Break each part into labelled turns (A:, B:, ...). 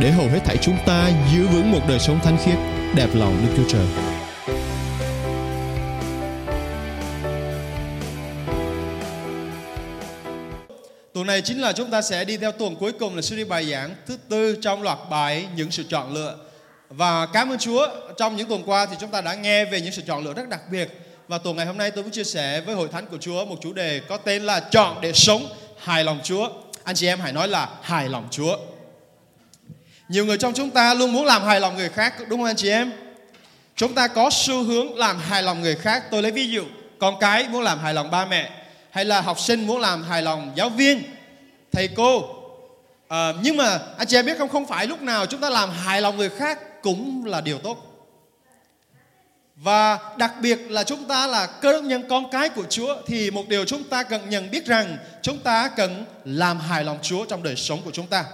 A: để hầu hết thảy chúng ta giữ vững một đời sống thánh khiết, đẹp lòng Đức Chúa Trời.
B: Tuần này chính là chúng ta sẽ đi theo tuần cuối cùng là series bài giảng thứ tư trong loạt bài những sự chọn lựa. Và cảm ơn Chúa, trong những tuần qua thì chúng ta đã nghe về những sự chọn lựa rất đặc biệt. Và tuần ngày hôm nay tôi muốn chia sẻ với hội thánh của Chúa một chủ đề có tên là chọn để sống hài lòng Chúa. Anh chị em hãy nói là hài lòng Chúa. Nhiều người trong chúng ta luôn muốn làm hài lòng người khác đúng không anh chị em? Chúng ta có xu hướng làm hài lòng người khác. Tôi lấy ví dụ, con cái muốn làm hài lòng ba mẹ hay là học sinh muốn làm hài lòng giáo viên, thầy cô. À, nhưng mà anh chị em biết không, không phải lúc nào chúng ta làm hài lòng người khác cũng là điều tốt. Và đặc biệt là chúng ta là cơ đốc nhân con cái của Chúa thì một điều chúng ta cần nhận biết rằng chúng ta cần làm hài lòng Chúa trong đời sống của chúng ta.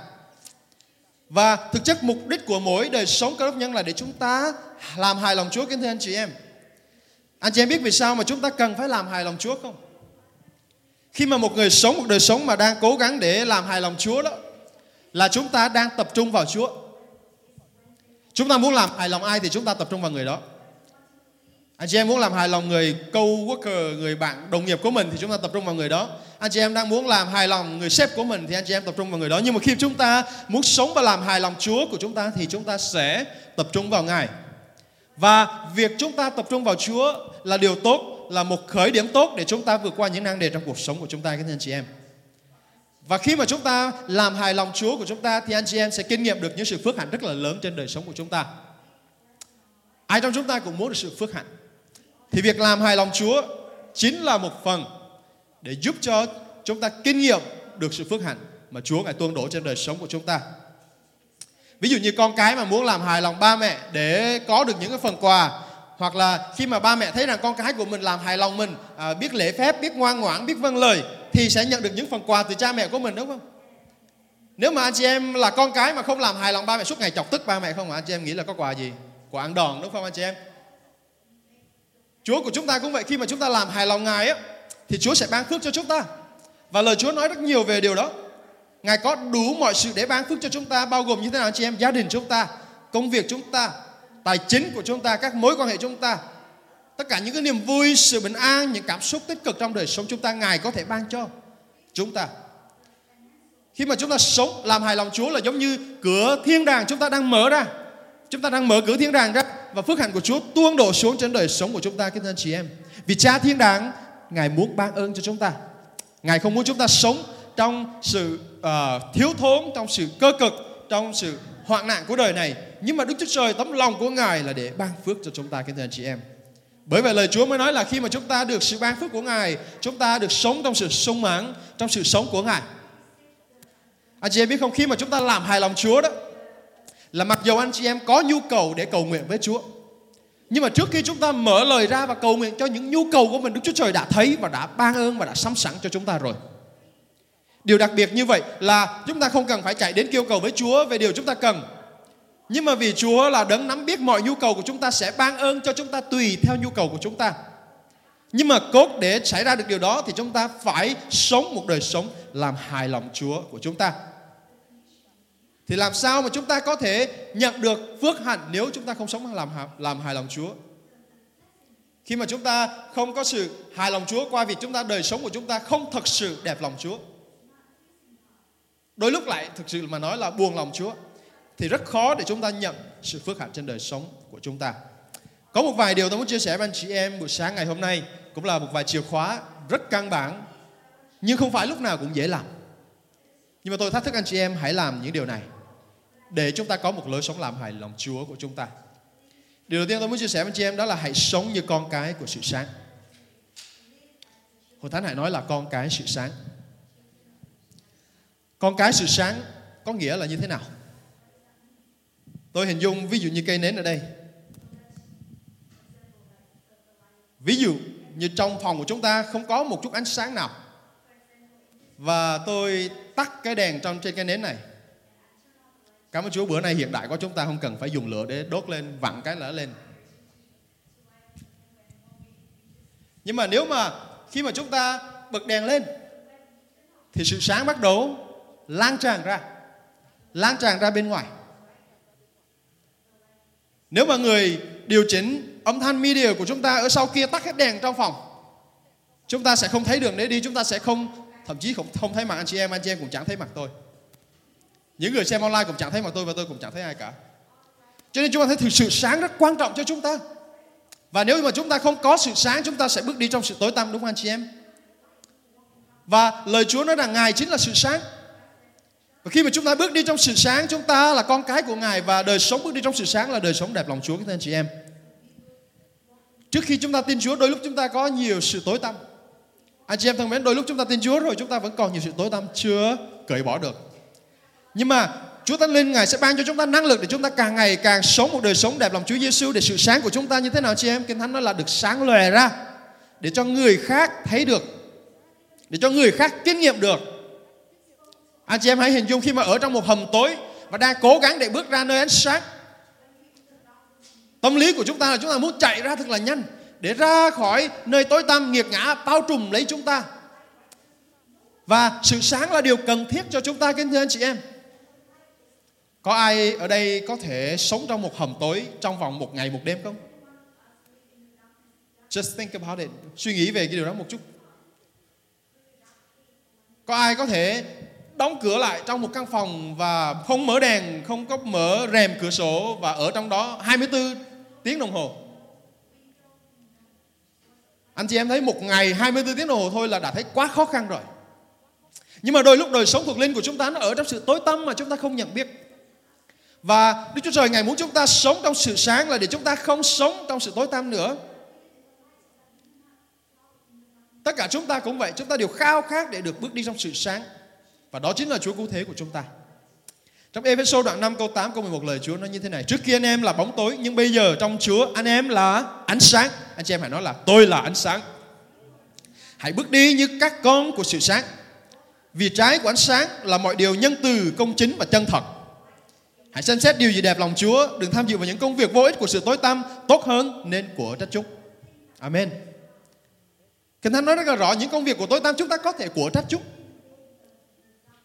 B: Và thực chất mục đích của mỗi đời sống cơ đốc nhân là để chúng ta làm hài lòng Chúa kính thưa anh chị em. Anh chị em biết vì sao mà chúng ta cần phải làm hài lòng Chúa không? Khi mà một người sống một đời sống mà đang cố gắng để làm hài lòng Chúa đó là chúng ta đang tập trung vào Chúa. Chúng ta muốn làm hài lòng ai thì chúng ta tập trung vào người đó. Anh chị em muốn làm hài lòng người co-worker, người bạn đồng nghiệp của mình thì chúng ta tập trung vào người đó. Anh chị em đang muốn làm hài lòng người sếp của mình thì anh chị em tập trung vào người đó. Nhưng mà khi chúng ta muốn sống và làm hài lòng Chúa của chúng ta thì chúng ta sẽ tập trung vào Ngài. Và việc chúng ta tập trung vào Chúa là điều tốt, là một khởi điểm tốt để chúng ta vượt qua những năng đề trong cuộc sống của chúng ta các anh chị em. Và khi mà chúng ta làm hài lòng Chúa của chúng ta thì anh chị em sẽ kinh nghiệm được những sự phước hạnh rất là lớn trên đời sống của chúng ta. Ai trong chúng ta cũng muốn được sự phước hạnh. Thì việc làm hài lòng Chúa chính là một phần để giúp cho chúng ta kinh nghiệm được sự phước hạnh mà Chúa ngài tuôn đổ trên đời sống của chúng ta. Ví dụ như con cái mà muốn làm hài lòng ba mẹ để có được những cái phần quà hoặc là khi mà ba mẹ thấy rằng con cái của mình làm hài lòng mình à, biết lễ phép biết ngoan ngoãn biết vâng lời thì sẽ nhận được những phần quà từ cha mẹ của mình đúng không? Nếu mà anh chị em là con cái mà không làm hài lòng ba mẹ suốt ngày chọc tức ba mẹ không mà anh chị em nghĩ là có quà gì? Quà ăn đòn đúng không anh chị em? Chúa của chúng ta cũng vậy khi mà chúng ta làm hài lòng Ngài á thì Chúa sẽ ban phước cho chúng ta. Và lời Chúa nói rất nhiều về điều đó. Ngài có đủ mọi sự để ban phước cho chúng ta bao gồm như thế nào chị em? Gia đình chúng ta, công việc chúng ta, tài chính của chúng ta, các mối quan hệ chúng ta. Tất cả những cái niềm vui, sự bình an, những cảm xúc tích cực trong đời sống chúng ta Ngài có thể ban cho chúng ta. Khi mà chúng ta sống làm hài lòng Chúa là giống như cửa thiên đàng chúng ta đang mở ra. Chúng ta đang mở cửa thiên đàng ra và phước hạnh của Chúa tuôn đổ xuống trên đời sống của chúng ta, kính thưa chị em. Vì Cha thiên đàng Ngài muốn ban ơn cho chúng ta. Ngài không muốn chúng ta sống trong sự uh, thiếu thốn, trong sự cơ cực, trong sự hoạn nạn của đời này. Nhưng mà Đức Chúa Trời tấm lòng của Ngài là để ban phước cho chúng ta, kính thưa anh chị em. Bởi vậy lời Chúa mới nói là khi mà chúng ta được sự ban phước của Ngài, chúng ta được sống trong sự sung mãn, trong sự sống của Ngài. Anh chị em biết không, khi mà chúng ta làm hài lòng Chúa đó, là mặc dù anh chị em có nhu cầu để cầu nguyện với Chúa, nhưng mà trước khi chúng ta mở lời ra và cầu nguyện cho những nhu cầu của mình, Đức Chúa Trời đã thấy và đã ban ơn và đã sắm sẵn cho chúng ta rồi. Điều đặc biệt như vậy là chúng ta không cần phải chạy đến kêu cầu với Chúa về điều chúng ta cần. Nhưng mà vì Chúa là đấng nắm biết mọi nhu cầu của chúng ta sẽ ban ơn cho chúng ta tùy theo nhu cầu của chúng ta. Nhưng mà cốt để xảy ra được điều đó thì chúng ta phải sống một đời sống làm hài lòng Chúa của chúng ta. Thì làm sao mà chúng ta có thể nhận được phước hạnh nếu chúng ta không sống làm làm hài lòng Chúa? Khi mà chúng ta không có sự hài lòng Chúa, qua việc chúng ta, đời sống của chúng ta không thật sự đẹp lòng Chúa. Đôi lúc lại thực sự mà nói là buồn lòng Chúa, thì rất khó để chúng ta nhận sự phước hạnh trên đời sống của chúng ta. Có một vài điều tôi muốn chia sẻ với anh chị em buổi sáng ngày hôm nay, cũng là một vài chìa khóa rất căn bản, nhưng không phải lúc nào cũng dễ làm. Nhưng mà tôi thách thức anh chị em hãy làm những điều này để chúng ta có một lối sống làm hài lòng Chúa của chúng ta. Điều đầu tiên tôi muốn chia sẻ với chị em đó là hãy sống như con cái của sự sáng. Hội Thánh hãy nói là con cái sự sáng. Con cái sự sáng có nghĩa là như thế nào? Tôi hình dung ví dụ như cây nến ở đây. Ví dụ như trong phòng của chúng ta không có một chút ánh sáng nào. Và tôi tắt cái đèn trong trên cái nến này. Cảm ơn Chúa bữa nay hiện đại của chúng ta không cần phải dùng lửa để đốt lên, vặn cái lửa lên. Nhưng mà nếu mà khi mà chúng ta bật đèn lên thì sự sáng bắt đầu lan tràn ra lan tràn ra bên ngoài nếu mà người điều chỉnh âm thanh media của chúng ta ở sau kia tắt hết đèn trong phòng chúng ta sẽ không thấy đường để đi chúng ta sẽ không thậm chí không không thấy mặt anh chị em anh chị em cũng chẳng thấy mặt tôi những người xem online cũng chẳng thấy mà tôi và tôi cũng chẳng thấy ai cả. Cho nên chúng ta thấy thực sự sáng rất quan trọng cho chúng ta. Và nếu mà chúng ta không có sự sáng, chúng ta sẽ bước đi trong sự tối tăm, đúng không anh chị em? Và lời Chúa nói rằng Ngài chính là sự sáng. Và khi mà chúng ta bước đi trong sự sáng, chúng ta là con cái của Ngài và đời sống bước đi trong sự sáng là đời sống đẹp lòng Chúa, các anh chị em. Trước khi chúng ta tin Chúa, đôi lúc chúng ta có nhiều sự tối tăm. Anh chị em thân mến, đôi lúc chúng ta tin Chúa rồi, chúng ta vẫn còn nhiều sự tối tăm chưa cởi bỏ được nhưng mà Chúa Thánh Linh Ngài sẽ ban cho chúng ta năng lực để chúng ta càng ngày càng sống một đời sống đẹp lòng Chúa Giêsu để sự sáng của chúng ta như thế nào chị em? Kinh Thánh nói là được sáng lòe ra để cho người khác thấy được, để cho người khác kinh nghiệm được. Anh chị em hãy hình dung khi mà ở trong một hầm tối và đang cố gắng để bước ra nơi ánh sáng. Tâm lý của chúng ta là chúng ta muốn chạy ra thật là nhanh để ra khỏi nơi tối tăm nghiệt ngã bao trùm lấy chúng ta. Và sự sáng là điều cần thiết cho chúng ta kính thưa anh chị em. Có ai ở đây có thể sống trong một hầm tối trong vòng một ngày một đêm không? Just think about it. Suy nghĩ về cái điều đó một chút. Có ai có thể đóng cửa lại trong một căn phòng và không mở đèn, không có mở rèm cửa sổ và ở trong đó 24 tiếng đồng hồ? Anh chị em thấy một ngày 24 tiếng đồng hồ thôi là đã thấy quá khó khăn rồi. Nhưng mà đôi lúc đời sống thuộc linh của chúng ta nó ở trong sự tối tăm mà chúng ta không nhận biết. Và Đức Chúa Trời Ngài muốn chúng ta sống trong sự sáng là để chúng ta không sống trong sự tối tăm nữa. Tất cả chúng ta cũng vậy, chúng ta đều khao khát để được bước đi trong sự sáng. Và đó chính là Chúa cứu thế của chúng ta. Trong Ephesos đoạn 5 câu 8 câu 11 lời Chúa nói như thế này. Trước kia anh em là bóng tối nhưng bây giờ trong Chúa anh em là ánh sáng. Anh chị em hãy nói là tôi là ánh sáng. Hãy bước đi như các con của sự sáng. Vì trái của ánh sáng là mọi điều nhân từ, công chính và chân thật. Hãy xem xét điều gì đẹp lòng Chúa, đừng tham dự vào những công việc vô ích của sự tối tăm, tốt hơn nên của trách chúc Amen. Kinh Thánh nói rất là rõ những công việc của tối tăm chúng ta có thể của trách chúc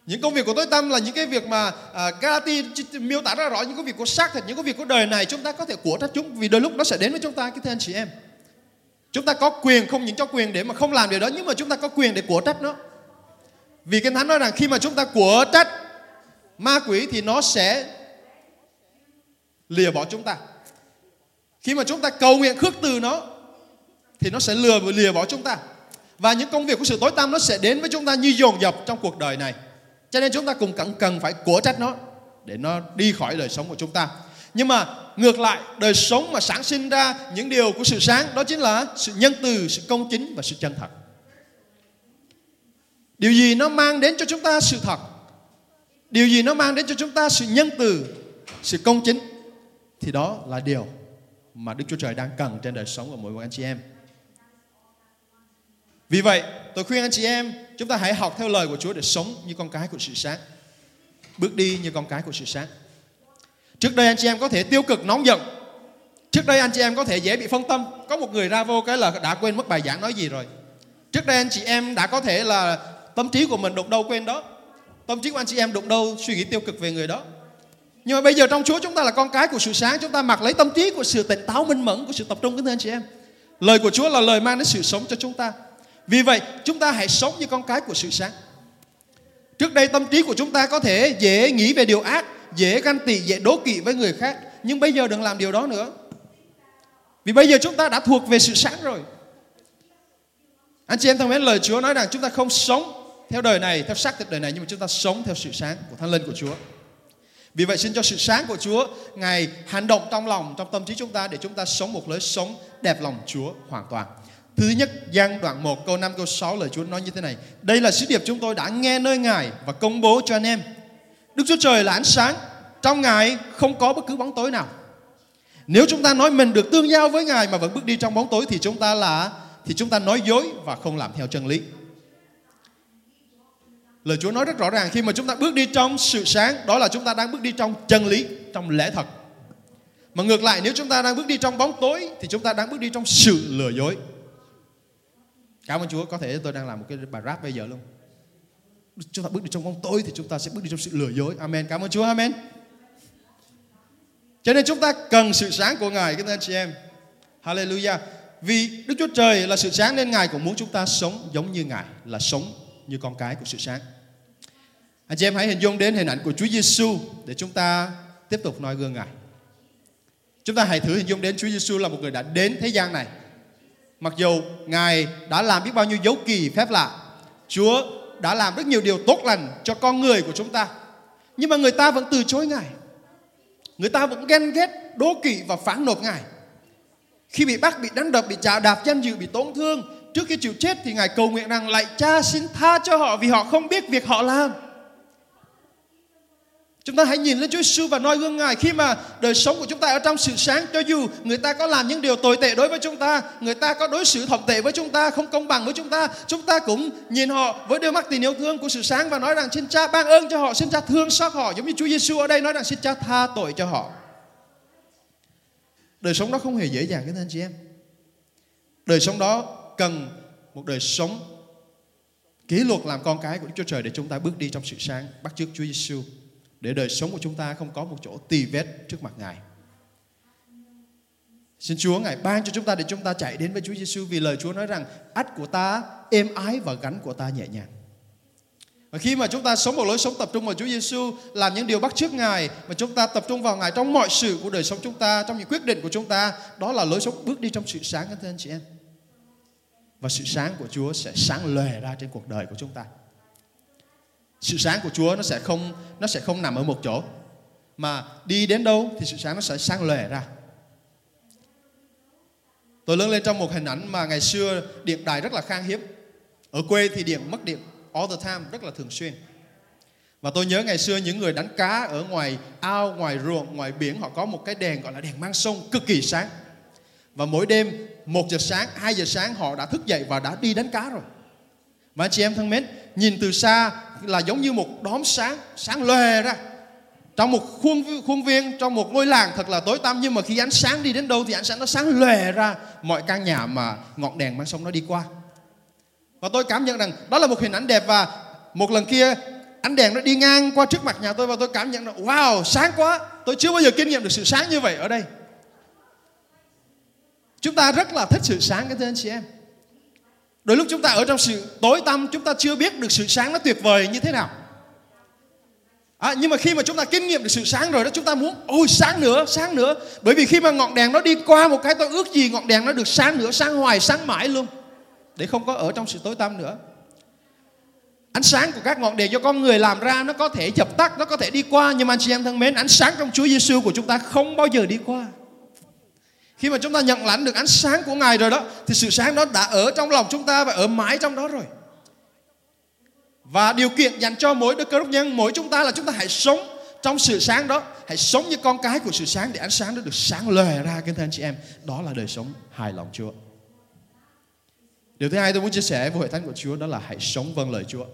B: Những công việc của tối tăm là những cái việc mà à, Galati miêu tả rất là rõ những công việc của xác thịt, những công việc của đời này chúng ta có thể của trách chúng vì đôi lúc nó sẽ đến với chúng ta cái thưa anh chị em. Chúng ta có quyền không những cho quyền để mà không làm điều đó nhưng mà chúng ta có quyền để của trách nó. Vì Kinh Thánh nói rằng khi mà chúng ta của trách ma quỷ thì nó sẽ lìa bỏ chúng ta. Khi mà chúng ta cầu nguyện khước từ nó thì nó sẽ lừa lìa bỏ chúng ta. Và những công việc của sự tối tăm nó sẽ đến với chúng ta như dồn dập trong cuộc đời này. Cho nên chúng ta cũng cần cần phải của trách nó để nó đi khỏi đời sống của chúng ta. Nhưng mà ngược lại, đời sống mà sản sinh ra những điều của sự sáng đó chính là sự nhân từ, sự công chính và sự chân thật. Điều gì nó mang đến cho chúng ta sự thật? Điều gì nó mang đến cho chúng ta sự nhân từ, sự công chính? Thì đó là điều mà Đức Chúa Trời đang cần trên đời sống của mỗi một anh chị em. Vì vậy, tôi khuyên anh chị em, chúng ta hãy học theo lời của Chúa để sống như con cái của sự sáng. Bước đi như con cái của sự sáng. Trước đây anh chị em có thể tiêu cực nóng giận. Trước đây anh chị em có thể dễ bị phân tâm. Có một người ra vô cái là đã quên mất bài giảng nói gì rồi. Trước đây anh chị em đã có thể là tâm trí của mình đụng đâu quên đó. Tâm trí của anh chị em đụng đâu suy nghĩ tiêu cực về người đó. Nhưng mà bây giờ trong Chúa chúng ta là con cái của sự sáng, chúng ta mặc lấy tâm trí của sự tỉnh táo minh mẫn của sự tập trung kính thưa anh chị em. Lời của Chúa là lời mang đến sự sống cho chúng ta. Vì vậy, chúng ta hãy sống như con cái của sự sáng. Trước đây tâm trí của chúng ta có thể dễ nghĩ về điều ác, dễ ganh tị, dễ đố kỵ với người khác, nhưng bây giờ đừng làm điều đó nữa. Vì bây giờ chúng ta đã thuộc về sự sáng rồi. Anh chị em thân mến, lời Chúa nói rằng chúng ta không sống theo đời này, theo xác thịt đời này, nhưng mà chúng ta sống theo sự sáng của Thánh Linh của Chúa. Vì vậy xin cho sự sáng của Chúa Ngài hành động trong lòng, trong tâm trí chúng ta để chúng ta sống một lối sống đẹp lòng Chúa hoàn toàn. Thứ nhất, gian đoạn 1 câu 5 câu 6 lời Chúa nói như thế này. Đây là sứ điệp chúng tôi đã nghe nơi Ngài và công bố cho anh em. Đức Chúa Trời là ánh sáng trong Ngài không có bất cứ bóng tối nào. Nếu chúng ta nói mình được tương giao với Ngài mà vẫn bước đi trong bóng tối thì chúng ta là thì chúng ta nói dối và không làm theo chân lý. Lời Chúa nói rất rõ ràng khi mà chúng ta bước đi trong sự sáng đó là chúng ta đang bước đi trong chân lý, trong lẽ thật. Mà ngược lại nếu chúng ta đang bước đi trong bóng tối thì chúng ta đang bước đi trong sự lừa dối. Cảm ơn Chúa, có thể tôi đang làm một cái bài rap bây giờ luôn. Chúng ta bước đi trong bóng tối thì chúng ta sẽ bước đi trong sự lừa dối. Amen. Cảm ơn Chúa. Amen. Cho nên chúng ta cần sự sáng của Ngài các anh chị em. Hallelujah. Vì Đức Chúa Trời là sự sáng nên Ngài cũng muốn chúng ta sống giống như Ngài, là sống như con cái của sự sáng. Anh chị em hãy hình dung đến hình ảnh của Chúa Giêsu để chúng ta tiếp tục noi gương Ngài. Chúng ta hãy thử hình dung đến Chúa Giêsu là một người đã đến thế gian này. Mặc dù Ngài đã làm biết bao nhiêu dấu kỳ phép lạ, Chúa đã làm rất nhiều điều tốt lành cho con người của chúng ta. Nhưng mà người ta vẫn từ chối Ngài. Người ta vẫn ghen ghét, đố kỵ và phản nộp Ngài. Khi bị bắt, bị đánh đập, bị chà đạp danh dự, bị tổn thương, trước khi chịu chết thì Ngài cầu nguyện rằng lạy cha xin tha cho họ vì họ không biết việc họ làm. Chúng ta hãy nhìn lên Chúa Giêsu và noi gương Ngài khi mà đời sống của chúng ta ở trong sự sáng cho dù người ta có làm những điều tồi tệ đối với chúng ta, người ta có đối xử thậm tệ với chúng ta, không công bằng với chúng ta, chúng ta cũng nhìn họ với đôi mắt tình yêu thương của sự sáng và nói rằng xin Cha ban ơn cho họ, xin Cha thương xót họ giống như Chúa Giêsu ở đây nói rằng xin Cha tha tội cho họ. Đời sống đó không hề dễ dàng các anh chị em. Đời sống đó cần một đời sống kỷ luật làm con cái của Đức Chúa Trời để chúng ta bước đi trong sự sáng, bắt chước Chúa Giêsu để đời sống của chúng ta không có một chỗ tì vết trước mặt Ngài. Xin Chúa Ngài ban cho chúng ta để chúng ta chạy đến với Chúa Giêsu vì lời Chúa nói rằng ách của ta êm ái và gánh của ta nhẹ nhàng. Và khi mà chúng ta sống một lối sống tập trung vào Chúa Giêsu, làm những điều bắt chước Ngài mà chúng ta tập trung vào Ngài trong mọi sự của đời sống chúng ta, trong những quyết định của chúng ta, đó là lối sống bước đi trong sự sáng các anh chị em. Và sự sáng của Chúa sẽ sáng lòe ra trên cuộc đời của chúng ta. Sự sáng của Chúa nó sẽ không, nó sẽ không nằm ở một chỗ. Mà đi đến đâu thì sự sáng nó sẽ sáng lòe ra. Tôi lớn lên trong một hình ảnh mà ngày xưa điện đài rất là khan hiếm. Ở quê thì điện mất điện all the time rất là thường xuyên. Và tôi nhớ ngày xưa những người đánh cá ở ngoài ao, ngoài ruộng, ngoài biển, họ có một cái đèn gọi là đèn mang sông cực kỳ sáng. Và mỗi đêm một giờ sáng 2 giờ sáng họ đã thức dậy và đã đi đánh cá rồi. Và anh chị em thân mến, nhìn từ xa là giống như một đốm sáng sáng lòe ra. Trong một khuôn khuôn viên, trong một ngôi làng thật là tối tăm, nhưng mà khi ánh sáng đi đến đâu thì ánh sáng nó sáng lòe ra. Mọi căn nhà mà ngọn đèn mang sông nó đi qua. Và tôi cảm nhận rằng đó là một hình ảnh đẹp và một lần kia ánh đèn nó đi ngang qua trước mặt nhà tôi và tôi cảm nhận là, wow, sáng quá. Tôi chưa bao giờ kinh nghiệm được sự sáng như vậy ở đây chúng ta rất là thích sự sáng cái thưa anh chị em. Đôi lúc chúng ta ở trong sự tối tăm chúng ta chưa biết được sự sáng nó tuyệt vời như thế nào. À, nhưng mà khi mà chúng ta kinh nghiệm được sự sáng rồi đó chúng ta muốn ôi sáng nữa sáng nữa. Bởi vì khi mà ngọn đèn nó đi qua một cái tôi ước gì ngọn đèn nó được sáng nữa sáng hoài sáng mãi luôn để không có ở trong sự tối tăm nữa. Ánh sáng của các ngọn đèn do con người làm ra nó có thể dập tắt nó có thể đi qua nhưng mà anh chị em thân mến ánh sáng trong Chúa Giêsu của chúng ta không bao giờ đi qua khi mà chúng ta nhận lãnh được ánh sáng của Ngài rồi đó thì sự sáng đó đã ở trong lòng chúng ta và ở mãi trong đó rồi. Và điều kiện dành cho mỗi đứa cơ đốc nhân, mỗi chúng ta là chúng ta hãy sống trong sự sáng đó, hãy sống như con cái của sự sáng để ánh sáng đó được sáng lòe ra kính thưa anh chị em. Đó là đời sống hài lòng Chúa. Điều thứ hai tôi muốn chia sẻ với hội thánh của Chúa đó là hãy sống vâng lời Chúa.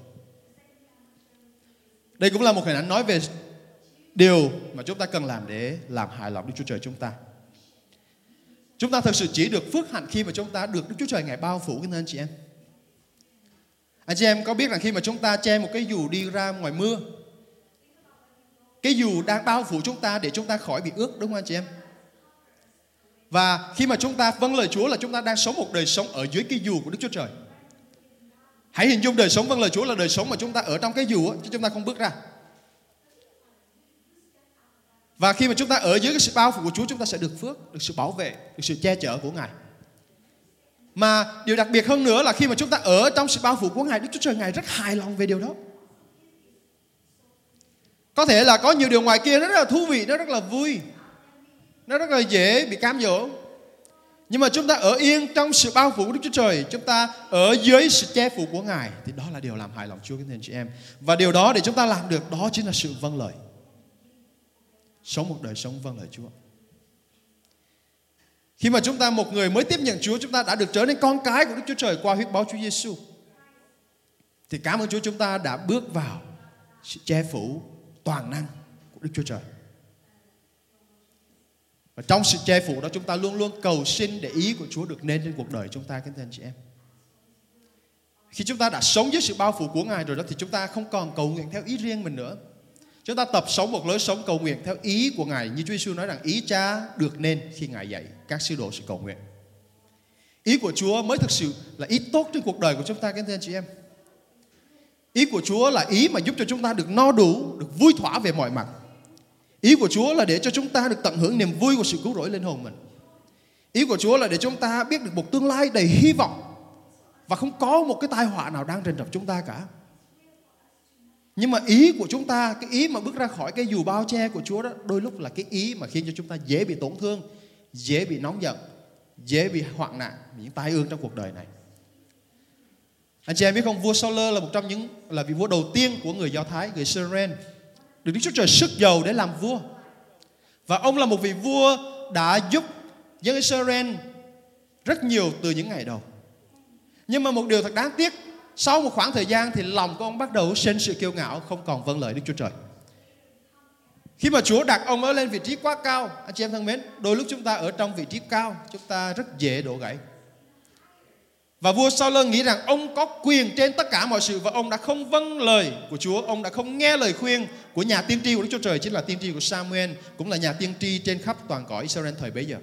B: Đây cũng là một hình ảnh nói về điều mà chúng ta cần làm để làm hài lòng Đức Chúa Trời chúng ta. Chúng ta thực sự chỉ được phước hạnh khi mà chúng ta được Đức Chúa Trời Ngài bao phủ cái anh chị em. Anh chị em có biết rằng khi mà chúng ta che một cái dù đi ra ngoài mưa, Cái dù đang bao phủ chúng ta để chúng ta khỏi bị ướt, đúng không anh chị em? Và khi mà chúng ta vâng lời Chúa là chúng ta đang sống một đời sống ở dưới cái dù của Đức Chúa Trời Hãy hình dung đời sống vâng lời Chúa là đời sống mà chúng ta ở trong cái dù chứ chúng ta không bước ra và khi mà chúng ta ở dưới cái sự bao phủ của Chúa chúng ta sẽ được phước, được sự bảo vệ, được sự che chở của Ngài. Mà điều đặc biệt hơn nữa là khi mà chúng ta ở trong sự bao phủ của Ngài, Đức Chúa Trời Ngài rất hài lòng về điều đó. Có thể là có nhiều điều ngoài kia rất là thú vị, nó rất là vui. Nó rất là dễ bị cám dỗ. Nhưng mà chúng ta ở yên trong sự bao phủ của Đức Chúa Trời, chúng ta ở dưới sự che phủ của Ngài thì đó là điều làm hài lòng Chúa các anh chị em. Và điều đó để chúng ta làm được đó chính là sự vâng lời sống một đời sống vâng lời Chúa. Khi mà chúng ta một người mới tiếp nhận Chúa, chúng ta đã được trở nên con cái của Đức Chúa Trời qua huyết báo Chúa Giêsu. Thì cảm ơn Chúa chúng ta đã bước vào sự che phủ toàn năng của Đức Chúa Trời. Và trong sự che phủ đó chúng ta luôn luôn cầu xin để ý của Chúa được nên trên cuộc đời chúng ta kính thưa anh chị em. Khi chúng ta đã sống dưới sự bao phủ của Ngài rồi đó thì chúng ta không còn cầu nguyện theo ý riêng mình nữa. Chúng ta tập sống một lối sống cầu nguyện theo ý của Ngài như Chúa Giêsu nói rằng ý cha được nên khi Ngài dạy các sứ đồ sự cầu nguyện. Ý của Chúa mới thực sự là ý tốt trên cuộc đời của chúng ta các anh chị em. Ý của Chúa là ý mà giúp cho chúng ta được no đủ, được vui thỏa về mọi mặt. Ý của Chúa là để cho chúng ta được tận hưởng niềm vui của sự cứu rỗi linh hồn mình. Ý của Chúa là để chúng ta biết được một tương lai đầy hy vọng và không có một cái tai họa nào đang rình rập chúng ta cả. Nhưng mà ý của chúng ta, cái ý mà bước ra khỏi cái dù bao che của Chúa đó, đôi lúc là cái ý mà khiến cho chúng ta dễ bị tổn thương, dễ bị nóng giận, dễ bị hoạn nạn, những tai ương trong cuộc đời này. Anh chị em biết không, vua Saul là một trong những là vị vua đầu tiên của người Do Thái, người Israel, được Đức Chúa Trời sức giàu để làm vua. Và ông là một vị vua đã giúp dân Israel rất nhiều từ những ngày đầu. Nhưng mà một điều thật đáng tiếc, sau một khoảng thời gian thì lòng của ông bắt đầu sinh sự kiêu ngạo, không còn vâng lời Đức Chúa Trời. Khi mà Chúa đặt ông ở lên vị trí quá cao, anh chị em thân mến, đôi lúc chúng ta ở trong vị trí cao, chúng ta rất dễ đổ gãy. Và vua sao lơn nghĩ rằng ông có quyền trên tất cả mọi sự và ông đã không vâng lời của Chúa, ông đã không nghe lời khuyên của nhà tiên tri của Đức Chúa Trời chính là tiên tri của Samuel, cũng là nhà tiên tri trên khắp toàn cõi Israel thời bấy giờ.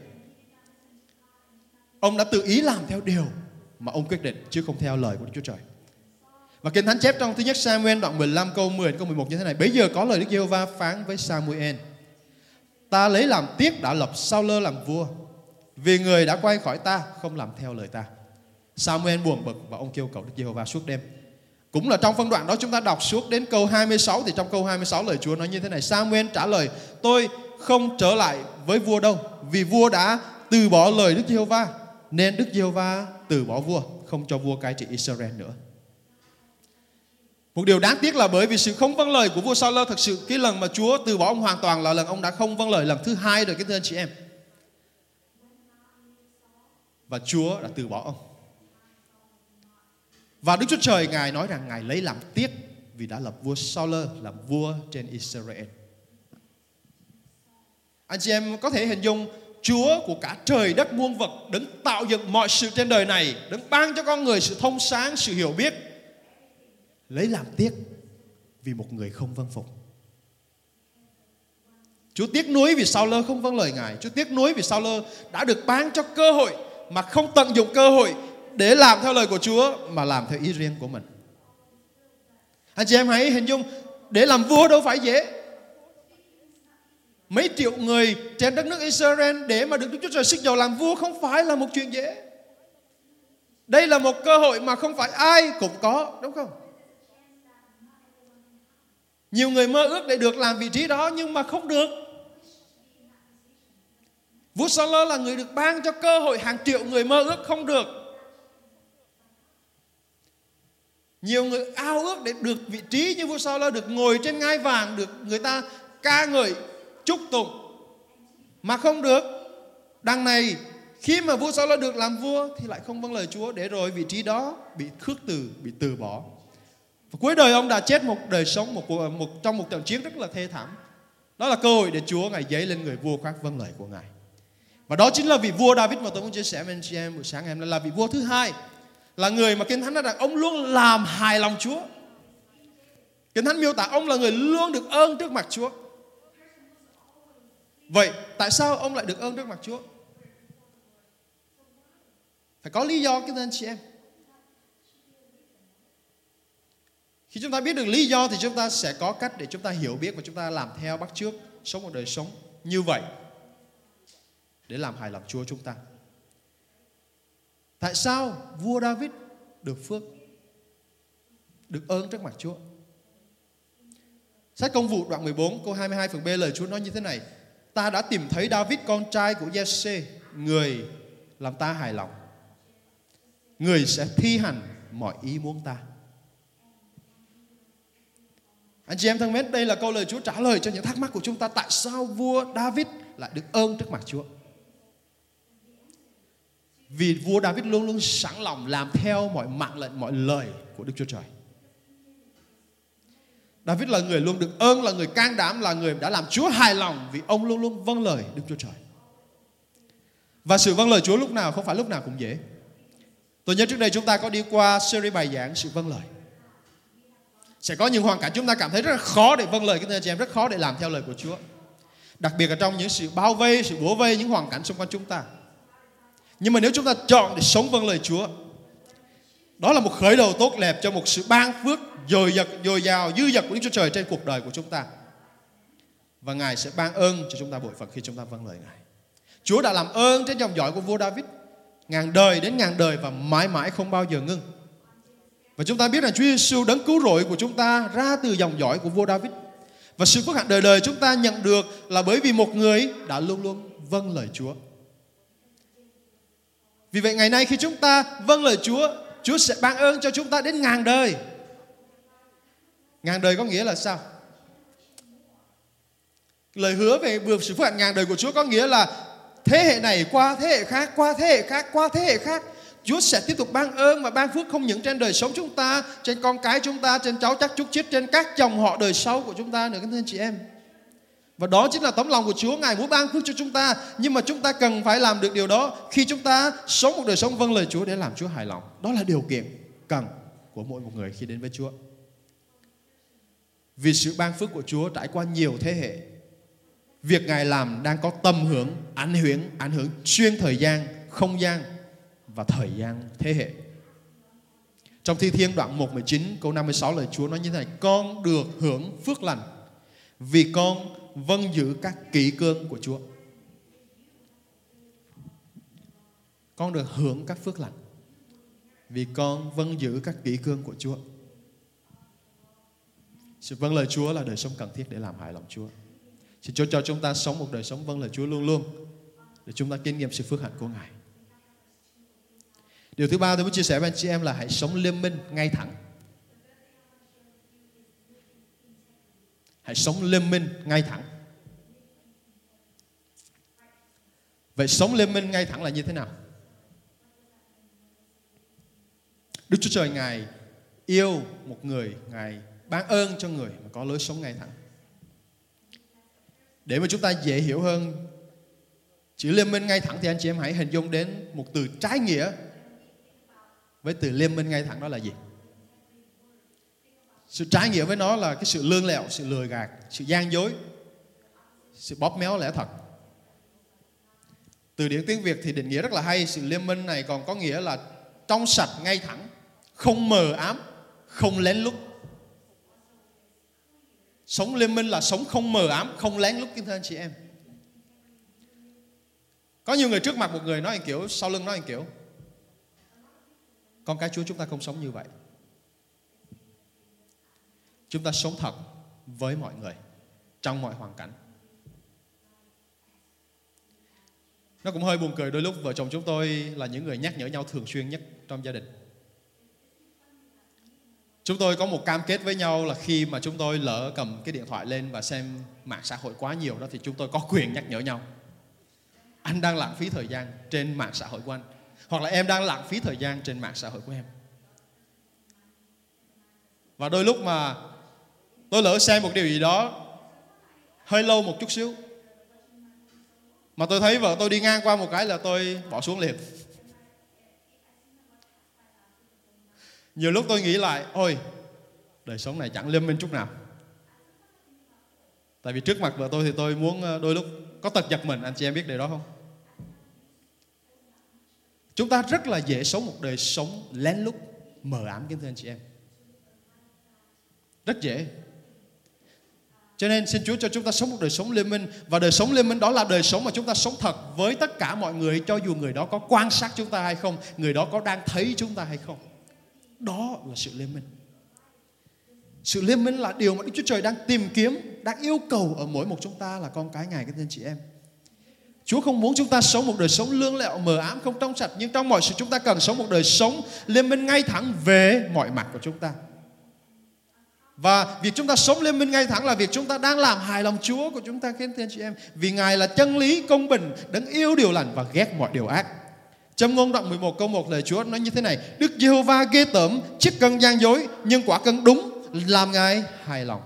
B: Ông đã tự ý làm theo điều mà ông quyết định chứ không theo lời của Đức Chúa Trời. Và Kinh Thánh chép trong thứ nhất Samuel đoạn 15 câu 10 câu 11 như thế này. Bây giờ có lời Đức Giê-hô-va phán với Samuel. Ta lấy làm tiếc đã lập Saul làm vua vì người đã quay khỏi ta không làm theo lời ta. Samuel buồn bực và ông kêu cầu Đức Giê-hô-va suốt đêm. Cũng là trong phân đoạn đó chúng ta đọc suốt đến câu 26 thì trong câu 26 lời Chúa nói như thế này. Samuel trả lời, tôi không trở lại với vua đâu, vì vua đã từ bỏ lời Đức Giê-hô-va, nên Đức Giê-hô-va từ bỏ vua, không cho vua cai trị Israel nữa. Một điều đáng tiếc là bởi vì sự không vâng lời của vua sao lơ thật sự cái lần mà Chúa từ bỏ ông hoàn toàn là lần ông đã không vâng lời lần thứ hai rồi cái thưa anh chị em. Và Chúa đã từ bỏ ông. Và Đức Chúa Trời Ngài nói rằng Ngài lấy làm tiếc vì đã lập vua sao lơ làm vua trên Israel. Anh chị em có thể hình dung Chúa của cả trời đất muôn vật đứng tạo dựng mọi sự trên đời này, đứng ban cho con người sự thông sáng, sự hiểu biết. Lấy làm tiếc vì một người không vâng phục. Chúa tiếc nuối vì sao lơ không vâng lời Ngài. Chúa tiếc nuối vì sao lơ đã được ban cho cơ hội mà không tận dụng cơ hội để làm theo lời của Chúa mà làm theo ý riêng của mình. Anh chị em hãy hình dung để làm vua đâu phải dễ. Mấy triệu người trên đất nước Israel để mà được Đức Chúa Trời sức dầu làm vua không phải là một chuyện dễ. Đây là một cơ hội mà không phải ai cũng có, đúng không? Nhiều người mơ ước để được làm vị trí đó nhưng mà không được. Vua Saul là người được ban cho cơ hội hàng triệu người mơ ước không được. Nhiều người ao ước để được vị trí như vua Saul được ngồi trên ngai vàng, được người ta ca ngợi, chúc tụng. Mà không được. Đằng này khi mà vua Saul được làm vua thì lại không vâng lời Chúa để rồi vị trí đó bị khước từ, bị từ bỏ. Và cuối đời ông đã chết một đời sống một, một trong một trận chiến rất là thê thảm. Đó là cơ hội để Chúa ngài dấy lên người vua khác vâng lời của ngài. Và đó chính là vị vua David mà tôi muốn chia sẻ với anh chị em buổi sáng ngày hôm nay là vị vua thứ hai là người mà Kinh Thánh nói rằng ông luôn làm hài lòng Chúa. Kinh Thánh miêu tả ông là người luôn được ơn trước mặt Chúa. Vậy tại sao ông lại được ơn trước mặt Chúa? Phải có lý do cái anh chị em. Khi chúng ta biết được lý do thì chúng ta sẽ có cách để chúng ta hiểu biết và chúng ta làm theo bắt trước sống một đời sống như vậy để làm hài lòng Chúa chúng ta. Tại sao vua David được phước? Được ơn trước mặt Chúa. Sách công vụ đoạn 14 câu 22 phần B lời Chúa nói như thế này. Ta đã tìm thấy David con trai của Jesse, người làm ta hài lòng. Người sẽ thi hành mọi ý muốn ta. Anh chị em thân mến, đây là câu lời Chúa trả lời cho những thắc mắc của chúng ta. Tại sao vua David lại được ơn trước mặt Chúa? Vì vua David luôn luôn sẵn lòng làm theo mọi mạng lệnh, mọi lời của Đức Chúa Trời. David là người luôn được ơn, là người can đảm, là người đã làm Chúa hài lòng vì ông luôn luôn vâng lời Đức Chúa Trời. Và sự vâng lời Chúa lúc nào không phải lúc nào cũng dễ. Tôi nhớ trước đây chúng ta có đi qua series bài giảng sự vâng lời. Sẽ có những hoàn cảnh chúng ta cảm thấy rất là khó để vâng lời cái chị em, rất khó để làm theo lời của Chúa. Đặc biệt là trong những sự bao vây, sự bủa vây, những hoàn cảnh xung quanh chúng ta. Nhưng mà nếu chúng ta chọn để sống vâng lời Chúa, đó là một khởi đầu tốt đẹp cho một sự ban phước dồi dật, dồi dào, dư dật của Đức Chúa Trời trên cuộc đời của chúng ta. Và Ngài sẽ ban ơn cho chúng ta bội phận khi chúng ta vâng lời Ngài. Chúa đã làm ơn trên dòng dõi của vua David ngàn đời đến ngàn đời và mãi mãi không bao giờ ngưng. Và chúng ta biết là Chúa Giêsu đấng cứu rỗi của chúng ta ra từ dòng dõi của vua David. Và sự phước hạnh đời đời chúng ta nhận được là bởi vì một người đã luôn luôn vâng lời Chúa. Vì vậy ngày nay khi chúng ta vâng lời Chúa, Chúa sẽ ban ơn cho chúng ta đến ngàn đời. Ngàn đời có nghĩa là sao? Lời hứa về bừa sự phước hạnh ngàn đời của Chúa có nghĩa là thế hệ này qua thế hệ khác, qua thế hệ khác, qua thế hệ khác. Chúa sẽ tiếp tục ban ơn và ban phước không những trên đời sống chúng ta, trên con cái chúng ta, trên cháu chắc chúc chết, trên các dòng họ đời sau của chúng ta nữa các anh chị em. Và đó chính là tấm lòng của Chúa Ngài muốn ban phước cho chúng ta Nhưng mà chúng ta cần phải làm được điều đó Khi chúng ta sống một đời sống vâng lời Chúa Để làm Chúa hài lòng Đó là điều kiện cần của mỗi một người khi đến với Chúa Vì sự ban phước của Chúa trải qua nhiều thế hệ Việc Ngài làm đang có tâm hưởng Ảnh hưởng, ảnh hưởng xuyên thời gian Không gian và thời gian, thế hệ Trong Thi Thiên đoạn 119 câu 56 lời Chúa nói như thế này, Con được hưởng phước lành Vì con vâng giữ các kỷ cương của Chúa. Con được hưởng các phước lành vì con vâng giữ các kỷ cương của Chúa. Sự vâng lời Chúa là đời sống cần thiết để làm hài lòng Chúa. Xin Chúa cho chúng ta sống một đời sống vâng lời Chúa luôn luôn, để chúng ta kinh nghiệm sự phước hạnh của Ngài. Điều thứ ba tôi muốn chia sẻ với anh chị em là hãy sống liêm minh, ngay thẳng. Hãy sống liêm minh, ngay thẳng. Vậy sống liêm minh ngay thẳng là như thế nào? Đức Chúa Trời Ngài yêu một người, Ngài ban ơn cho người mà có lối sống ngay thẳng. Để mà chúng ta dễ hiểu hơn chữ liêm minh ngay thẳng thì anh chị em hãy hình dung đến một từ trái nghĩa với từ liêm minh ngay thẳng đó là gì? Sự trái nghĩa với nó là cái sự lương lẹo, sự lừa gạt, sự gian dối, sự bóp méo lẽ thật. Từ điển tiếng Việt thì định nghĩa rất là hay. Sự liêm minh này còn có nghĩa là trong sạch, ngay thẳng, không mờ ám, không lén lút. Sống liêm minh là sống không mờ ám, không lén lút kính thưa anh chị em. Có nhiều người trước mặt một người nói anh kiểu, sau lưng nói anh kiểu. Con cái Chúa chúng ta không sống như vậy. Chúng ta sống thật với mọi người, trong mọi hoàn cảnh. Nó cũng hơi buồn cười, đôi lúc vợ chồng chúng tôi là những người nhắc nhở nhau thường xuyên nhất trong gia đình. Chúng tôi có một cam kết với nhau là khi mà chúng tôi lỡ cầm cái điện thoại lên và xem mạng xã hội quá nhiều đó, thì chúng tôi có quyền nhắc nhở nhau. Anh đang lãng phí thời gian trên mạng xã hội của anh. Hoặc là em đang lãng phí thời gian trên mạng xã hội của em. Và đôi lúc mà tôi lỡ xem một điều gì đó hơi lâu một chút xíu, mà tôi thấy vợ tôi đi ngang qua một cái là tôi bỏ xuống liền. Nhiều lúc tôi nghĩ lại, ôi, đời sống này chẳng liêm minh chút nào. Tại vì trước mặt vợ tôi thì tôi muốn ờ, đôi lúc có tật giật mình, anh chị em biết điều đó không? Chúng ta rất là dễ sống một đời sống lén lút mờ ám kính thưa anh chị em rất dễ cho nên xin Chúa cho chúng ta sống một đời sống liên minh và đời sống liên minh đó là đời sống mà chúng ta sống thật với tất cả mọi người cho dù người đó có quan sát chúng ta hay không, người đó có đang thấy chúng ta hay không. Đó là sự liên minh. Sự liên minh là điều mà Đức Chúa Trời đang tìm kiếm, đang yêu cầu ở mỗi một chúng ta là con cái Ngài các anh chị em. Chúa không muốn chúng ta sống một đời sống lương lẹo mờ ám không trong sạch nhưng trong mọi sự chúng ta cần sống một đời sống liên minh ngay thẳng về mọi mặt của chúng ta Và việc chúng ta sống liên minh ngay thẳng là việc chúng ta đang làm hài lòng Chúa của chúng ta khen thiên anh chị em. Vì Ngài là chân lý, công bình, đấng yêu điều lành và ghét mọi điều ác. Trong ngôn đoạn 11 câu 1 lời Chúa nói như thế này Đức Giê-hô-va ghê tởm chiếc cân gian dối Nhưng quả cân đúng làm Ngài hài lòng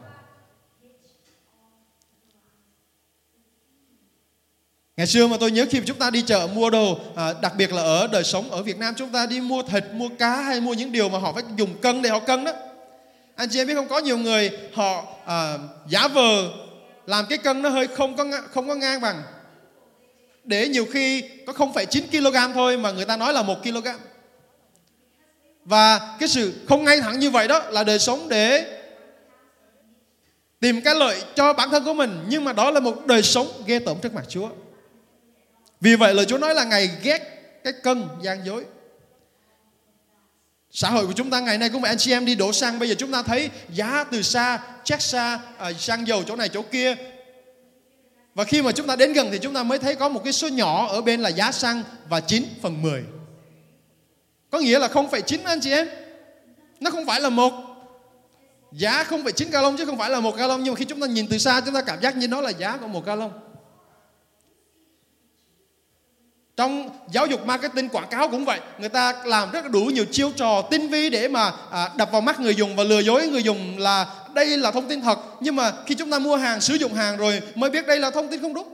B: Ngày xưa mà tôi nhớ khi chúng ta đi chợ mua đồ, à, đặc biệt là ở đời sống ở Việt Nam chúng ta đi mua thịt, mua cá hay mua những điều mà họ phải dùng cân để họ cân đó. Anh chị em biết không có nhiều người họ à, giả vờ làm cái cân nó hơi không có không có ngang bằng để nhiều khi có 0,9 kg thôi mà người ta nói là 1 kg. Và cái sự không ngay thẳng như vậy đó là đời sống để tìm cái lợi cho bản thân của mình nhưng mà đó là một đời sống ghê tởm trước mặt Chúa. Vì vậy lời Chúa nói là Ngài ghét cái cân gian dối. Xã hội của chúng ta ngày nay cũng vậy anh chị em đi đổ xăng bây giờ chúng ta thấy giá từ xa, check xa, à, xăng dầu chỗ này chỗ kia. Và khi mà chúng ta đến gần thì chúng ta mới thấy có một cái số nhỏ ở bên là giá xăng và 9 phần 10. Có nghĩa là 0,9 anh chị em. Nó không phải là một giá 0,9 gallon chứ không phải là một gallon nhưng mà khi chúng ta nhìn từ xa chúng ta cảm giác như nó là giá của một gallon. Trong giáo dục marketing quảng cáo cũng vậy. Người ta làm rất đủ nhiều chiêu trò tinh vi để mà à, đập vào mắt người dùng và lừa dối người dùng là đây là thông tin thật. Nhưng mà khi chúng ta mua hàng sử dụng hàng rồi mới biết đây là thông tin không đúng.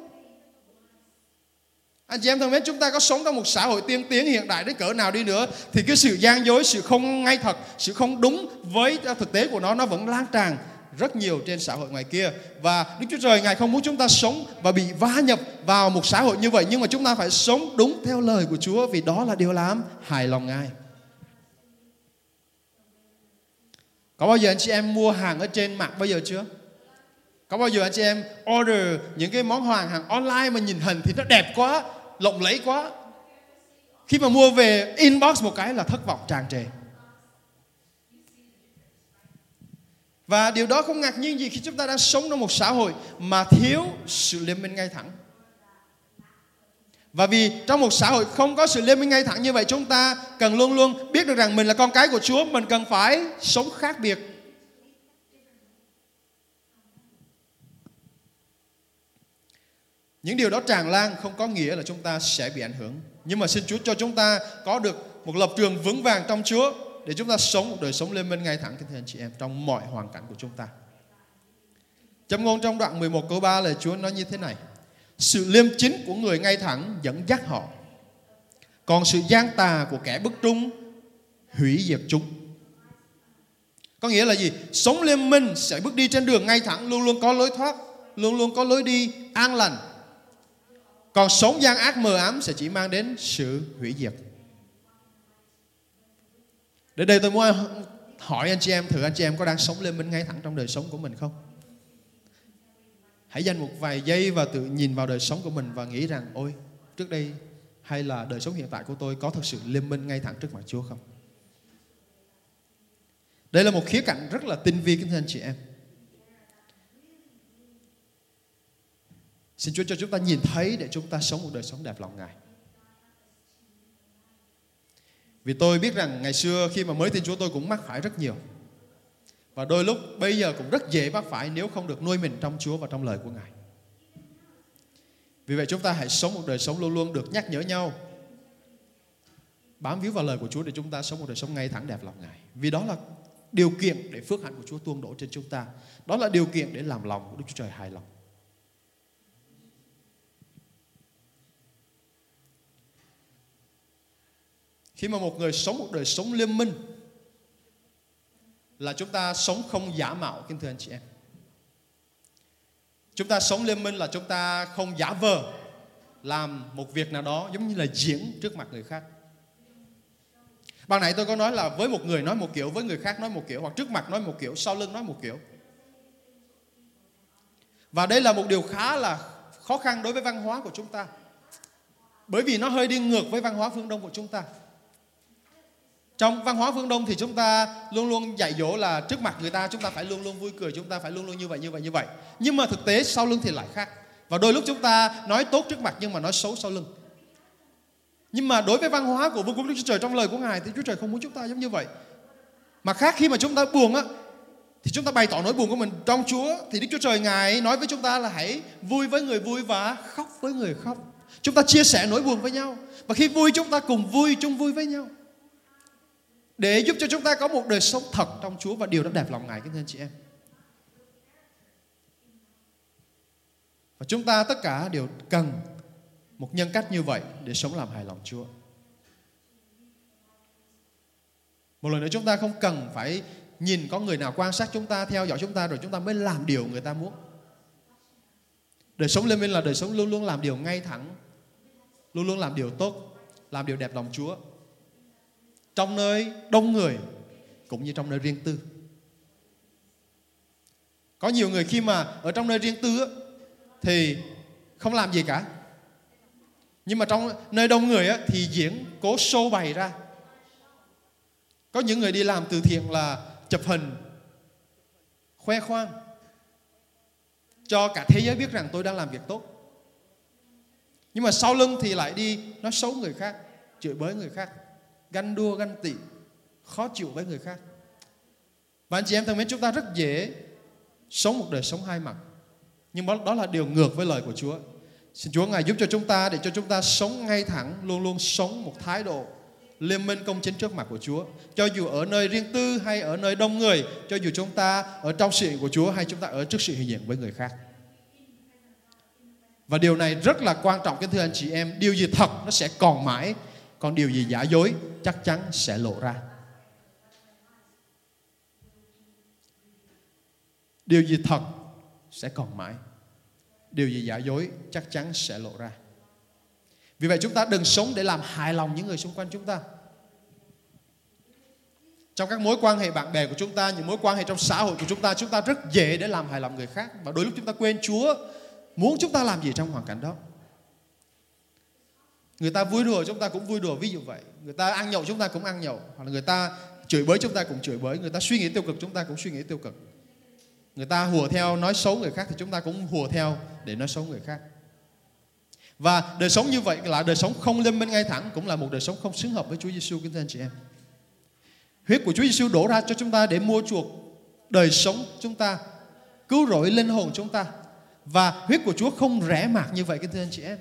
B: Anh chị em thân mến chúng ta có sống trong một xã hội tiên tiến hiện đại đến cỡ nào đi nữa thì cái sự gian dối sự không ngay thật sự không đúng với thực tế của nó nó vẫn lan tràn rất nhiều trên xã hội ngoài kia và Đức Chúa Trời Ngài không muốn chúng ta sống và bị va nhập vào một xã hội như vậy nhưng mà chúng ta phải sống đúng theo lời của Chúa vì đó là điều làm hài lòng Ngài. Có bao giờ anh chị em mua hàng ở trên mạng bao giờ chưa? Có bao giờ anh chị em order những cái món hàng hàng online mà nhìn hình thì nó đẹp quá, lộng lẫy quá. Khi mà mua về inbox một cái là thất vọng tràn trề. Và điều đó không ngạc nhiên gì khi chúng ta đang sống trong một xã hội mà thiếu sự liên minh ngay thẳng. Và vì trong một xã hội không có sự liên minh ngay thẳng như vậy chúng ta cần luôn luôn biết được rằng mình là con cái của Chúa, mình cần phải sống khác biệt. Những điều đó tràn lan không có nghĩa là chúng ta sẽ bị ảnh hưởng. Nhưng mà xin Chúa cho chúng ta có được một lập trường vững vàng trong Chúa để chúng ta sống một đời sống lên minh ngay thẳng kính thưa anh chị em trong mọi hoàn cảnh của chúng ta. Châm ngôn trong đoạn 11 câu 3 là Chúa nói như thế này. Sự liêm chính của người ngay thẳng dẫn dắt họ. Còn sự gian tà của kẻ bất trung hủy diệt chúng. Có nghĩa là gì? Sống liêm minh sẽ bước đi trên đường ngay thẳng, luôn luôn có lối thoát, luôn luôn có lối đi an lành. Còn sống gian ác mờ ám sẽ chỉ mang đến sự hủy diệt. Đến đây tôi muốn hỏi anh chị em, thử anh chị em có đang sống lên minh ngay thẳng trong đời sống của mình không? Hãy dành một vài giây và tự nhìn vào đời sống của mình và nghĩ rằng, ôi, trước đây hay là đời sống hiện tại của tôi có thật sự liên minh ngay thẳng trước mặt Chúa không? Đây là một khía cạnh rất là tinh vi, kính thưa anh chị em. Xin Chúa cho chúng ta nhìn thấy để chúng ta sống một đời sống đẹp lòng Ngài. Vì tôi biết rằng ngày xưa khi mà mới tin Chúa tôi cũng mắc phải rất nhiều. Và đôi lúc bây giờ cũng rất dễ mắc phải nếu không được nuôi mình trong Chúa và trong lời của Ngài. Vì vậy chúng ta hãy sống một đời sống luôn luôn được nhắc nhở nhau. Bám víu vào lời của Chúa để chúng ta sống một đời sống ngay thẳng đẹp lòng Ngài. Vì đó là điều kiện để phước hạnh của Chúa tuôn đổ trên chúng ta. Đó là điều kiện để làm lòng của Đức Chúa Trời hài lòng. Khi mà một người sống một đời sống liên minh là chúng ta sống không giả mạo kính thưa anh chị em. Chúng ta sống liên minh là chúng ta không giả vờ làm một việc nào đó giống như là diễn trước mặt người khác. Ban nãy tôi có nói là với một người nói một kiểu, với người khác nói một kiểu, hoặc trước mặt nói một kiểu, sau lưng nói một kiểu. Và đây là một điều khá là khó khăn đối với văn hóa của chúng ta. Bởi vì nó hơi đi ngược với văn hóa phương Đông của chúng ta. Trong văn hóa phương Đông thì chúng ta luôn luôn dạy dỗ là trước mặt người ta chúng ta phải luôn luôn vui cười, chúng ta phải luôn luôn như vậy, như vậy, như vậy. Nhưng mà thực tế sau lưng thì lại khác. Và đôi lúc chúng ta nói tốt trước mặt nhưng mà nói xấu sau lưng. Nhưng mà đối với văn hóa của vương quốc Đức Chúa Trời trong lời của Ngài thì Chúa Trời không muốn chúng ta giống như vậy. Mà khác khi mà chúng ta buồn á thì chúng ta bày tỏ nỗi buồn của mình trong Chúa thì Đức Chúa Trời ngài nói với chúng ta là hãy vui với người vui và khóc với người khóc. Chúng ta chia sẻ nỗi buồn với nhau và khi vui chúng ta cùng vui chung vui với nhau để giúp cho chúng ta có một đời sống thật trong Chúa và điều đó đẹp lòng ngài kính thưa chị em. Và chúng ta tất cả đều cần một nhân cách như vậy để sống làm hài lòng Chúa. Một lần nữa chúng ta không cần phải nhìn có người nào quan sát chúng ta, theo dõi chúng ta rồi chúng ta mới làm điều người ta muốn. Đời sống lên minh là đời sống luôn luôn làm điều ngay thẳng, luôn luôn làm điều tốt, làm điều đẹp lòng Chúa. Trong nơi đông người cũng như trong nơi riêng tư. Có nhiều người khi mà ở trong nơi riêng tư thì không làm gì cả. Nhưng mà trong nơi đông người thì diễn cố show bày ra. Có những người đi làm từ thiện là chụp hình khoe khoang cho cả thế giới biết rằng tôi đang làm việc tốt. Nhưng mà sau lưng thì lại đi nói xấu người khác, chửi bới người khác, ganh đua ganh tị, khó chịu với người khác. Và anh chị em thân mến, chúng ta rất dễ sống một đời sống hai mặt. Nhưng đó là điều ngược với lời của Chúa. Xin Chúa Ngài giúp cho chúng ta để cho chúng ta sống ngay thẳng, luôn luôn sống một thái độ liên minh công chính trước mặt của Chúa. Cho dù ở nơi riêng tư hay ở nơi đông người, cho dù chúng ta ở trong sự hiện của Chúa hay chúng ta ở trước sự hiện diện với người khác. Và điều này rất là quan trọng kính thưa anh chị em. Điều gì thật nó sẽ còn mãi, còn điều gì giả dối chắc chắn sẽ lộ ra. Điều gì thật sẽ còn mãi. Điều gì giả dối chắc chắn sẽ lộ ra. Vì vậy chúng ta đừng sống để làm hài lòng những người xung quanh chúng ta. Trong các mối quan hệ bạn bè của chúng ta, những mối quan hệ trong xã hội của chúng ta, chúng ta rất dễ để làm hài lòng người khác. Và đôi lúc chúng ta quên Chúa muốn chúng ta làm gì trong hoàn cảnh đó. Người ta vui đùa chúng ta cũng vui đùa ví dụ vậy. Người ta ăn nhậu chúng ta cũng ăn nhậu. Hoặc là người ta chửi bới chúng ta cũng chửi bới. Người ta suy nghĩ tiêu cực chúng ta cũng suy nghĩ tiêu cực. Người ta hùa theo nói xấu người khác thì chúng ta cũng hùa theo để nói xấu người khác. Và đời sống như vậy là đời sống không lên minh ngay thẳng cũng là một đời sống không xứng hợp với Chúa Giêsu kính thưa anh chị em. Huyết của Chúa Giêsu đổ ra cho chúng ta để mua chuộc đời sống chúng ta, cứu rỗi linh hồn chúng ta. Và huyết của Chúa không rẻ mạt như vậy kính thưa anh chị em.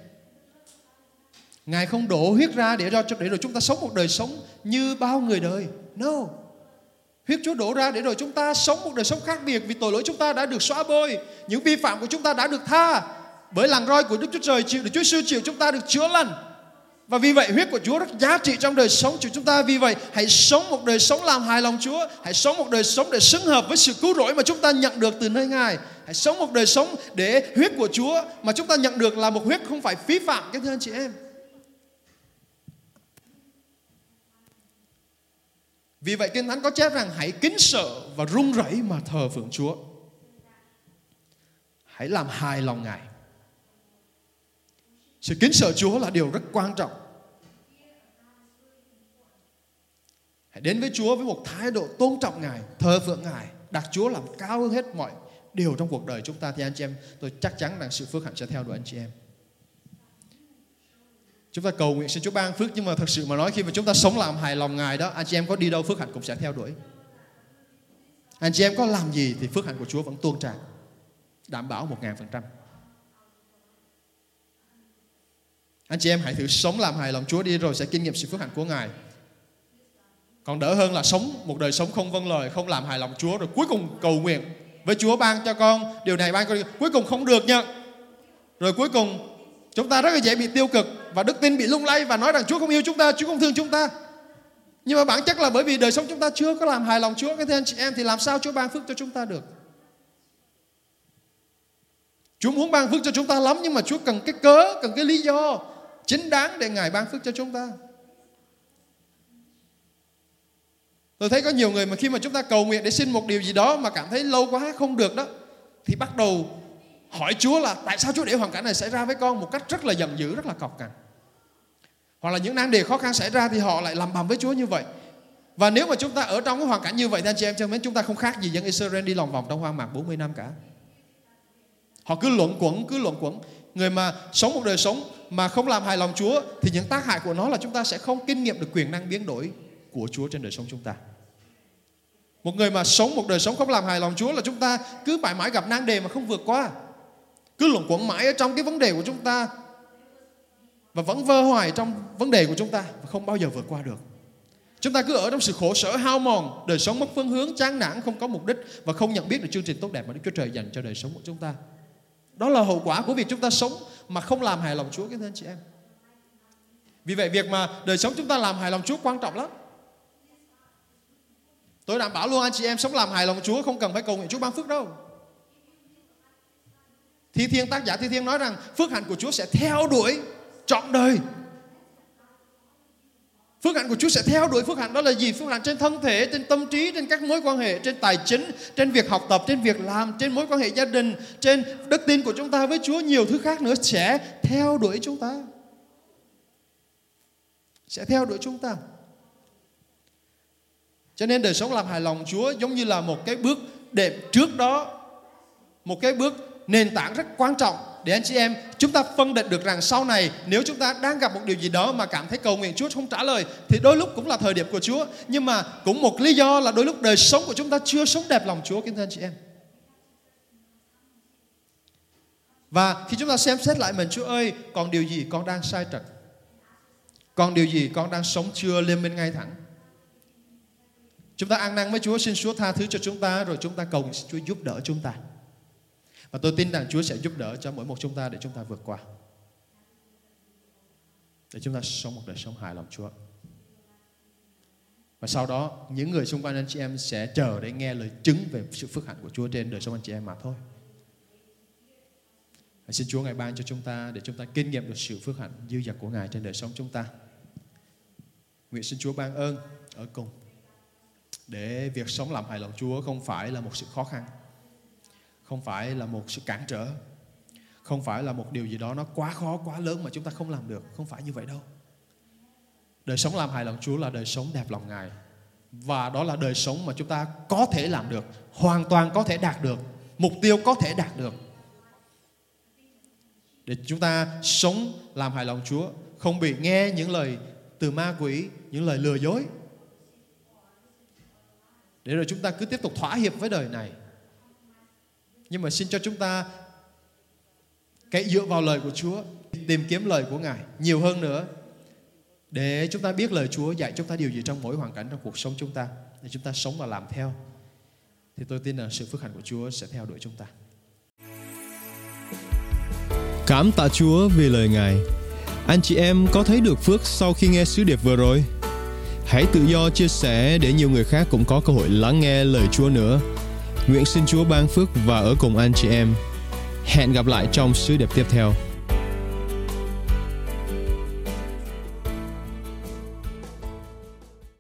B: Ngài không đổ huyết ra để cho để rồi chúng ta sống một đời sống như bao người đời. No. Huyết Chúa đổ ra để rồi chúng ta sống một đời sống khác biệt vì tội lỗi chúng ta đã được xóa bôi, những vi phạm của chúng ta đã được tha, bởi làn roi của Đức Chúa Trời chịu, Đức Chúa Sư chịu chúng ta được chữa lành. Và vì vậy huyết của Chúa rất giá trị trong đời sống của chúng ta. Vì vậy hãy sống một đời sống làm hài lòng Chúa. Hãy sống một đời sống để xứng hợp với sự cứu rỗi mà chúng ta nhận được từ nơi Ngài. Hãy sống một đời sống để huyết của Chúa mà chúng ta nhận được là một huyết không phải phí phạm. Các thưa anh chị em. Vì vậy Kinh Thánh có chép rằng hãy kính sợ và run rẩy mà thờ phượng Chúa. Hãy làm hài lòng Ngài. Sự kính sợ Chúa là điều rất quan trọng. Hãy đến với Chúa với một thái độ tôn trọng Ngài, thờ phượng Ngài, đặt Chúa làm cao hơn hết mọi điều trong cuộc đời chúng ta thì anh chị em, tôi chắc chắn rằng sự phước hạnh sẽ theo đuổi anh chị em. Chúng ta cầu nguyện xin Chúa ban phước nhưng mà thật sự mà nói khi mà chúng ta sống làm hài lòng Ngài đó, anh chị em có đi đâu phước hạnh cũng sẽ theo đuổi. Anh chị em có làm gì thì phước hạnh của Chúa vẫn tuôn tràn. Đảm bảo một ngàn phần trăm. Anh chị em hãy thử sống làm hài lòng Chúa đi rồi sẽ kinh nghiệm sự phước hạnh của Ngài. Còn đỡ hơn là sống một đời sống không vâng lời, không làm hài lòng Chúa rồi cuối cùng cầu nguyện với Chúa ban cho con điều này ban con cuối cùng không được nha Rồi cuối cùng chúng ta rất là dễ bị tiêu cực và đức tin bị lung lay và nói rằng Chúa không yêu chúng ta, Chúa không thương chúng ta. Nhưng mà bản chất là bởi vì đời sống chúng ta chưa có làm hài lòng Chúa cái anh chị em thì làm sao Chúa ban phước cho chúng ta được? Chúa muốn ban phước cho chúng ta lắm nhưng mà Chúa cần cái cớ, cần cái lý do chính đáng để Ngài ban phước cho chúng ta. Tôi thấy có nhiều người mà khi mà chúng ta cầu nguyện để xin một điều gì đó mà cảm thấy lâu quá không được đó thì bắt đầu hỏi Chúa là tại sao Chúa để hoàn cảnh này xảy ra với con một cách rất là giận dữ, rất là cọc cằn. Hoặc là những nan đề khó khăn xảy ra thì họ lại làm bầm với Chúa như vậy. Và nếu mà chúng ta ở trong cái hoàn cảnh như vậy thì anh chị em cho mến chúng ta không khác gì dân Israel đi lòng vòng trong hoang mạc 40 năm cả. Họ cứ luẩn quẩn, cứ luẩn quẩn. Người mà sống một đời sống mà không làm hài lòng Chúa thì những tác hại của nó là chúng ta sẽ không kinh nghiệm được quyền năng biến đổi của Chúa trên đời sống chúng ta. Một người mà sống một đời sống không làm hài lòng Chúa là chúng ta cứ mãi mãi gặp nan đề mà không vượt qua. Cứ luẩn quẩn mãi ở trong cái vấn đề của chúng ta và vẫn vơ hoài trong vấn đề của chúng ta và không bao giờ vượt qua được. Chúng ta cứ ở trong sự khổ sở hao mòn, đời sống mất phương hướng, chán nản, không có mục đích và không nhận biết được chương trình tốt đẹp mà Đức Chúa Trời dành cho đời sống của chúng ta. Đó là hậu quả của việc chúng ta sống mà không làm hài lòng Chúa các anh chị em. Vì vậy việc mà đời sống chúng ta làm hài lòng Chúa quan trọng lắm. Tôi đảm bảo luôn anh chị em sống làm hài lòng Chúa không cần phải cầu nguyện Chúa ban phước đâu. Thi Thiên tác giả Thi Thiên nói rằng phước hạnh của Chúa sẽ theo đuổi trọn đời. Phước hạnh của Chúa sẽ theo đuổi phước hạnh đó là gì? Phước hạnh trên thân thể, trên tâm trí, trên các mối quan hệ, trên tài chính, trên việc học tập, trên việc làm, trên mối quan hệ gia đình, trên đức tin của chúng ta với Chúa, nhiều thứ khác nữa sẽ theo đuổi chúng ta. Sẽ theo đuổi chúng ta. Cho nên đời sống làm hài lòng Chúa giống như là một cái bước đệm trước đó, một cái bước nền tảng rất quan trọng. Để anh chị em, chúng ta phân định được rằng sau này nếu chúng ta đang gặp một điều gì đó mà cảm thấy cầu nguyện Chúa không trả lời, thì đôi lúc cũng là thời điểm của Chúa. Nhưng mà cũng một lý do là đôi lúc đời sống của chúng ta chưa sống đẹp lòng Chúa, kính thưa anh chị em. Và khi chúng ta xem xét lại mình, Chúa ơi, còn điều gì con đang sai trật? Còn điều gì con đang sống chưa lên bên ngay thẳng? Chúng ta ăn năn với Chúa, xin Chúa tha thứ cho chúng ta, rồi chúng ta cầu xin Chúa giúp đỡ chúng ta và tôi tin rằng Chúa sẽ giúp đỡ cho mỗi một chúng ta để chúng ta vượt qua. Để chúng ta sống một đời sống hài lòng Chúa. Và sau đó, những người xung quanh anh chị em sẽ chờ để nghe lời chứng về sự phước hạnh của Chúa trên đời sống anh chị em mà thôi. Hãy xin Chúa ngày ban cho chúng ta để chúng ta kinh nghiệm được sự phước hạnh dư dật của Ngài trên đời sống chúng ta. Nguyện xin Chúa ban ơn ở cùng để việc sống làm hài lòng Chúa không phải là một sự khó khăn không phải là một sự cản trở. Không phải là một điều gì đó nó quá khó, quá lớn mà chúng ta không làm được. Không phải như vậy đâu. Đời sống làm hài lòng Chúa là đời sống đẹp lòng Ngài. Và đó là đời sống mà chúng ta có thể làm được, hoàn toàn có thể đạt được, mục tiêu có thể đạt được. Để chúng ta sống làm hài lòng Chúa, không bị nghe những lời từ ma quỷ, những lời lừa dối. Để rồi chúng ta cứ tiếp tục thỏa hiệp với đời này nhưng mà xin cho chúng ta cái dựa vào lời của Chúa, tìm kiếm lời của Ngài nhiều hơn nữa để chúng ta biết lời Chúa dạy chúng ta điều gì trong mỗi hoàn cảnh trong cuộc sống chúng ta để chúng ta sống và làm theo thì tôi tin là sự phước hạnh của Chúa sẽ theo đuổi chúng ta.
A: Cảm tạ Chúa vì lời Ngài. Anh chị em có thấy được phước sau khi nghe sứ điệp vừa rồi? Hãy tự do chia sẻ để nhiều người khác cũng có cơ hội lắng nghe lời Chúa nữa. Nguyện xin Chúa ban phước và ở cùng anh chị em. Hẹn gặp lại trong sứ điệp tiếp theo.